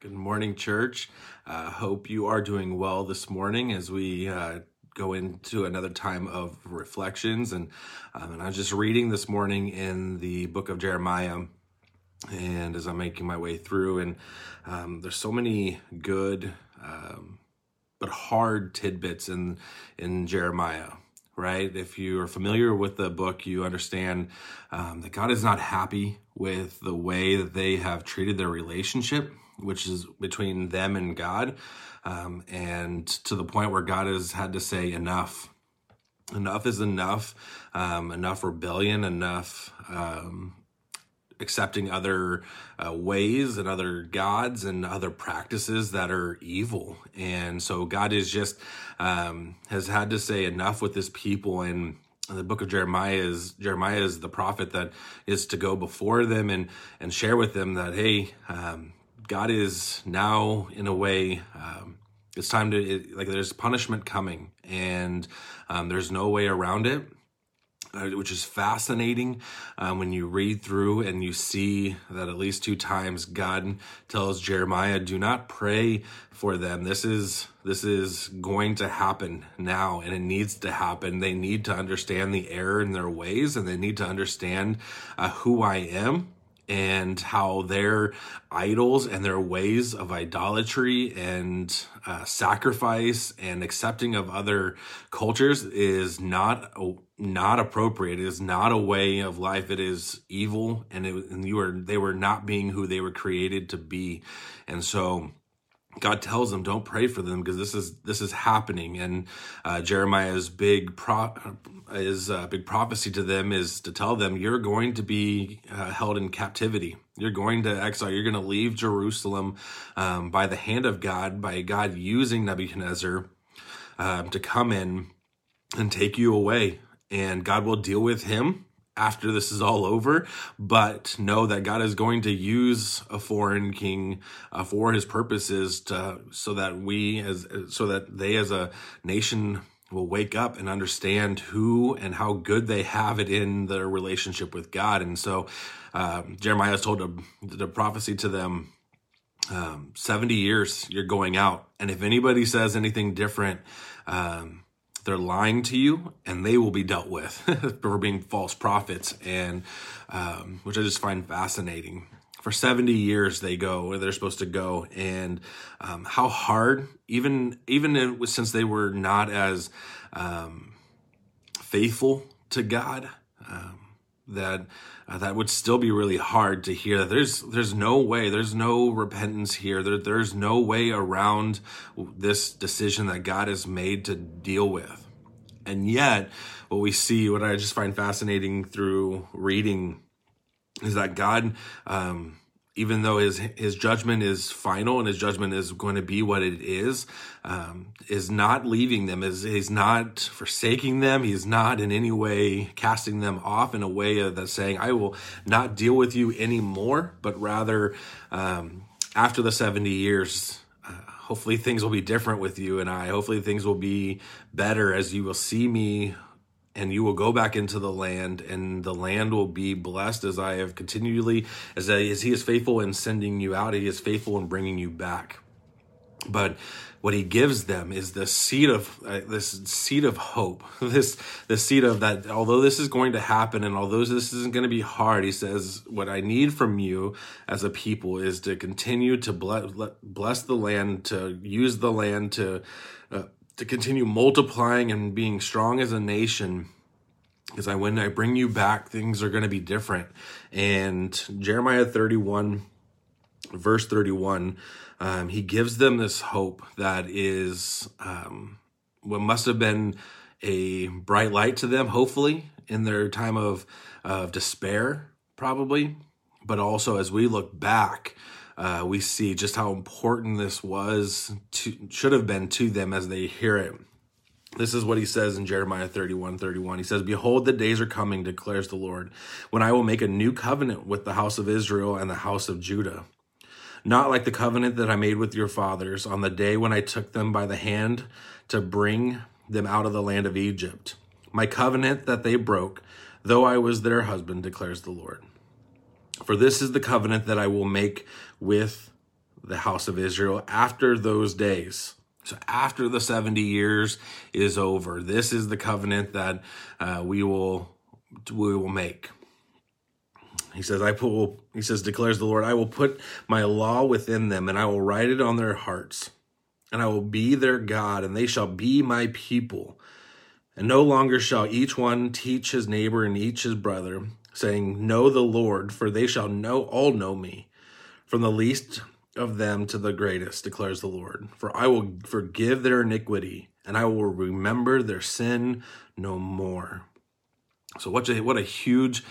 Good morning, church. Uh, hope you are doing well this morning as we uh, go into another time of reflections. And, um, and I was just reading this morning in the book of Jeremiah, and as I'm making my way through, and um, there's so many good um, but hard tidbits in in Jeremiah right? If you are familiar with the book, you understand um, that God is not happy with the way that they have treated their relationship, which is between them and God, um, and to the point where God has had to say, enough. Enough is enough. Um, enough rebellion, enough um, accepting other uh, ways and other gods and other practices that are evil. And so God is just um, has had to say enough with this people and the book of Jeremiah is Jeremiah is the prophet that is to go before them and and share with them that hey um, God is now in a way um, it's time to it, like there's punishment coming and um, there's no way around it uh, which is fascinating um, when you read through and you see that at least two times God tells Jeremiah, "Do not pray for them. This is this is going to happen now, and it needs to happen. They need to understand the error in their ways, and they need to understand uh, who I am." And how their idols and their ways of idolatry and uh, sacrifice and accepting of other cultures is not not appropriate. It is not a way of life. It is evil, and, it, and you were they were not being who they were created to be, and so God tells them, "Don't pray for them because this is this is happening." And uh, Jeremiah's big pro his a big prophecy to them is to tell them, "You're going to be uh, held in captivity. You're going to exile. You're going to leave Jerusalem um, by the hand of God, by God using Nebuchadnezzar um, to come in and take you away. And God will deal with him." after this is all over, but know that God is going to use a foreign king uh, for his purposes to, so that we as, so that they as a nation will wake up and understand who and how good they have it in their relationship with God. And so, uh, Jeremiah told to, the prophecy to them, um, 70 years you're going out. And if anybody says anything different, um, they're lying to you and they will be dealt with for being false prophets and um, which i just find fascinating for 70 years they go where they're supposed to go. And um, how hard even even in, since they were not as um, faithful to god um, that uh, that would still be really hard to hear that there's there's no way there's no repentance here. There, there's no way around this decision that god has made to deal with. And yet what we see what i just find fascinating through reading is that god um, even though his his judgment is final and his judgment is going to be what it is, um, is not leaving them, is he's not forsaking them, he's not in any way casting them off in a way that's saying, "I will not deal with you anymore," but rather, um, after the seventy years. Uh, hopefully things will be different with you and I. Hopefully things will be better as you will see me and you will go back into the land and the land will be blessed as i have continually as, I, as he is faithful in sending you out he is faithful in bringing you back. But what he gives them is the seed of uh, this seed of hope this the seed of that although this is going to happen and although this isn't going to be hard he says what i need from you as a people is to continue to bless, bless the land to use the land to to continue multiplying and being strong as a nation because I when I bring you back, things are going to be different. And Jeremiah 31, verse 31, um, he gives them this hope that is um, what must have been a bright light to them, hopefully, in their time of, of despair, probably. But also, as we look back, uh, we see just how important this was to should have been to them as they hear it. This is what he says in Jeremiah 31 31. He says, Behold, the days are coming, declares the Lord, when I will make a new covenant with the house of Israel and the house of Judah. Not like the covenant that I made with your fathers on the day when I took them by the hand to bring them out of the land of Egypt. My covenant that they broke, though I was their husband, declares the Lord. For this is the covenant that I will make with the house of Israel after those days. So after the 70 years is over, this is the covenant that uh, we will we will make. He says, I put, he says, declares the Lord, I will put my law within them and I will write it on their hearts and I will be their God and they shall be my people. And no longer shall each one teach his neighbor and each his brother, saying, Know the Lord, for they shall know all know me, from the least of them to the greatest, declares the Lord. For I will forgive their iniquity, and I will remember their sin no more. So what a what a huge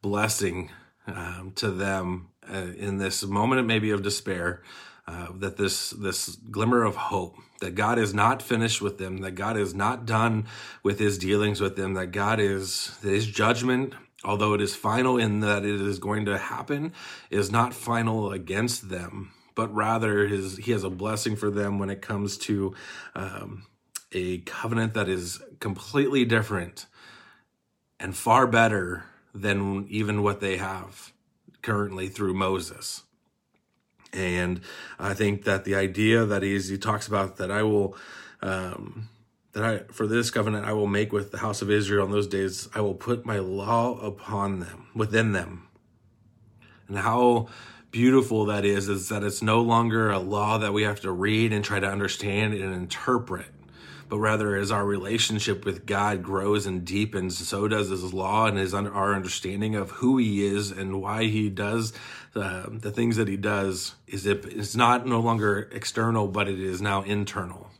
blessing um, to them uh, in this moment maybe of despair. Uh, that this this glimmer of hope that God is not finished with them, that God is not done with His dealings with them, that God is that His judgment, although it is final in that it is going to happen, is not final against them, but rather His He has a blessing for them when it comes to um, a covenant that is completely different and far better than even what they have currently through Moses. And I think that the idea that he's, he talks about that I will, um, that I, for this covenant I will make with the house of Israel in those days, I will put my law upon them, within them. And how beautiful that is, is that it's no longer a law that we have to read and try to understand and interpret but rather as our relationship with God grows and deepens, so does His law and His our understanding of who He is and why He does uh, the things that He does. Is it? It's not no longer external, but it is now internal.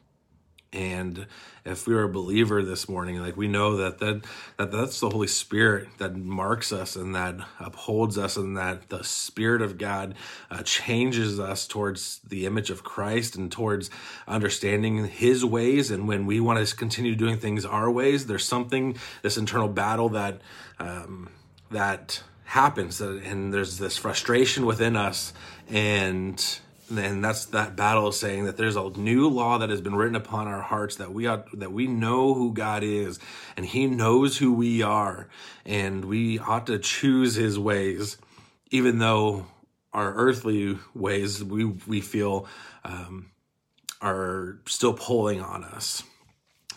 And if we are a believer this morning, like we know that that, that that's the Holy Spirit that marks us and that upholds us, and that the Spirit of God uh, changes us towards the image of Christ and towards understanding His ways. And when we want to continue doing things our ways, there's something this internal battle that um, that happens, and there's this frustration within us, and and that's that battle saying that there's a new law that has been written upon our hearts that we ought that we know who God is and he knows who we are. And we ought to choose his ways even though our earthly ways we we feel um, are still pulling on us.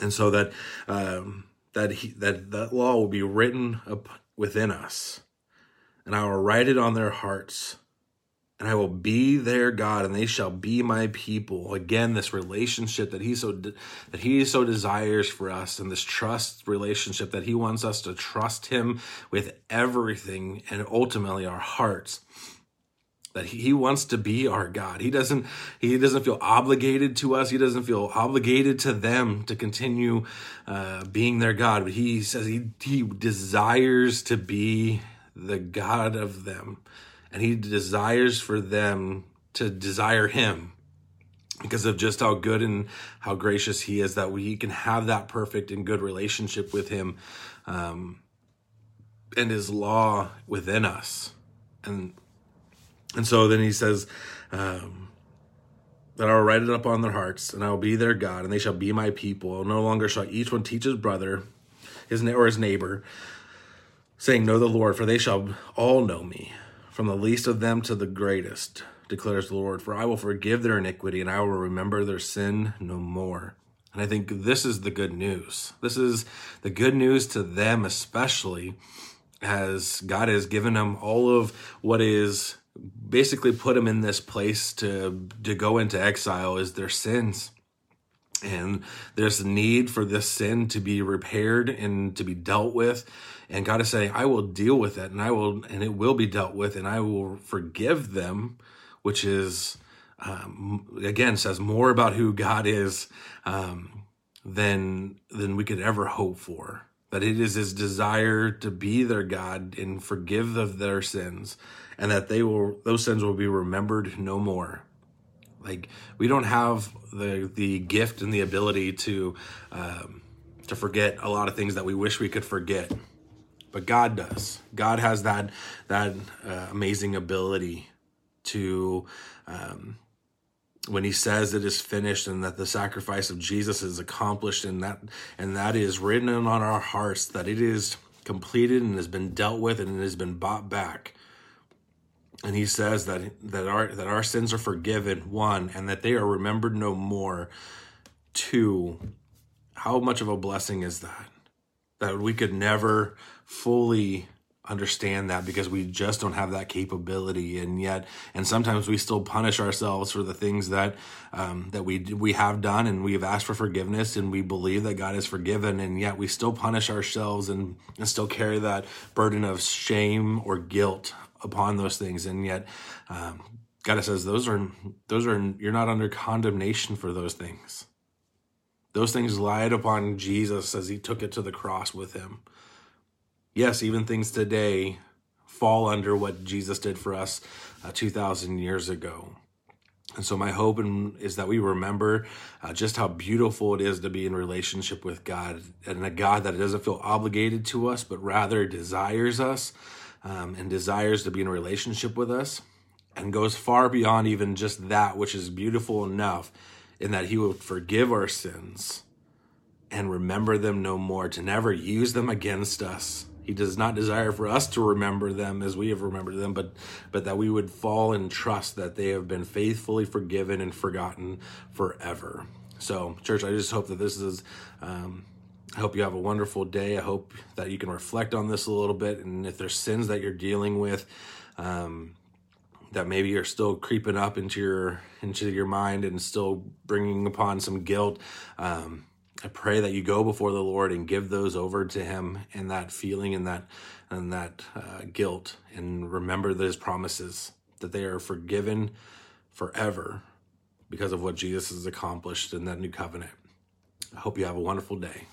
And so that um, that he, that that law will be written up within us. And I will write it on their hearts and I will be their God, and they shall be my people. Again, this relationship that he so that he so desires for us, and this trust relationship that he wants us to trust him with everything, and ultimately our hearts. That he wants to be our God. He doesn't. He doesn't feel obligated to us. He doesn't feel obligated to them to continue uh, being their God. But he says he he desires to be the God of them and he desires for them to desire him because of just how good and how gracious he is that we can have that perfect and good relationship with him um, and his law within us and and so then he says um, that I will write it up on their hearts, and I will be their God, and they shall be my people. No longer shall each one teach his brother, his or his neighbor, saying, "Know the Lord," for they shall all know me, from the least of them to the greatest, declares the Lord. For I will forgive their iniquity and I will remember their sin no more. And I think this is the good news. This is the good news to them, especially as God has given them all of what is basically put them in this place to, to go into exile is their sins. And there's a need for this sin to be repaired and to be dealt with and God is saying, I will deal with it and I will, and it will be dealt with and I will forgive them, which is, um, again, says more about who God is, um, than, than we could ever hope for. That it is his desire to be their God and forgive of their sins and that they will, those sins will be remembered no more. Like we don't have the, the gift and the ability to, um, to forget a lot of things that we wish we could forget but God does. God has that that uh, amazing ability to um, when he says it is finished and that the sacrifice of Jesus is accomplished and that and that is written on our hearts that it is completed and has been dealt with and it has been bought back and he says that that our that our sins are forgiven one and that they are remembered no more. Two how much of a blessing is that? That we could never fully understand that because we just don't have that capability and yet and sometimes we still punish ourselves for the things that um, that we we have done and we have asked for forgiveness and we believe that God has forgiven and yet we still punish ourselves and, and still carry that burden of shame or guilt upon those things and yet um, God says those are those are you're not under condemnation for those things. Those things lied upon Jesus as he took it to the cross with him yes, even things today fall under what Jesus did for us uh, 2,000 years ago. And so, my hope is that we remember uh, just how beautiful it is to be in relationship with God and a God that doesn't feel obligated to us, but rather desires us um, and desires to be in relationship with us and goes far beyond even just that, which is beautiful enough in that He will forgive our sins and remember them no more, to never use them against us he does not desire for us to remember them as we have remembered them, but but that we would fall and trust that they have been faithfully forgiven and forgotten forever. So, church, I just hope that this is. Um, I hope you have a wonderful day. I hope that you can reflect on this a little bit, and if there's sins that you're dealing with. Um, that maybe you're still creeping up into your into your mind and still bringing upon some guilt um, I pray that you go before the Lord and give those over to Him and that feeling and that and that uh, guilt, and remember those promises that they are forgiven forever because of what Jesus has accomplished in that new covenant. I hope you have a wonderful day.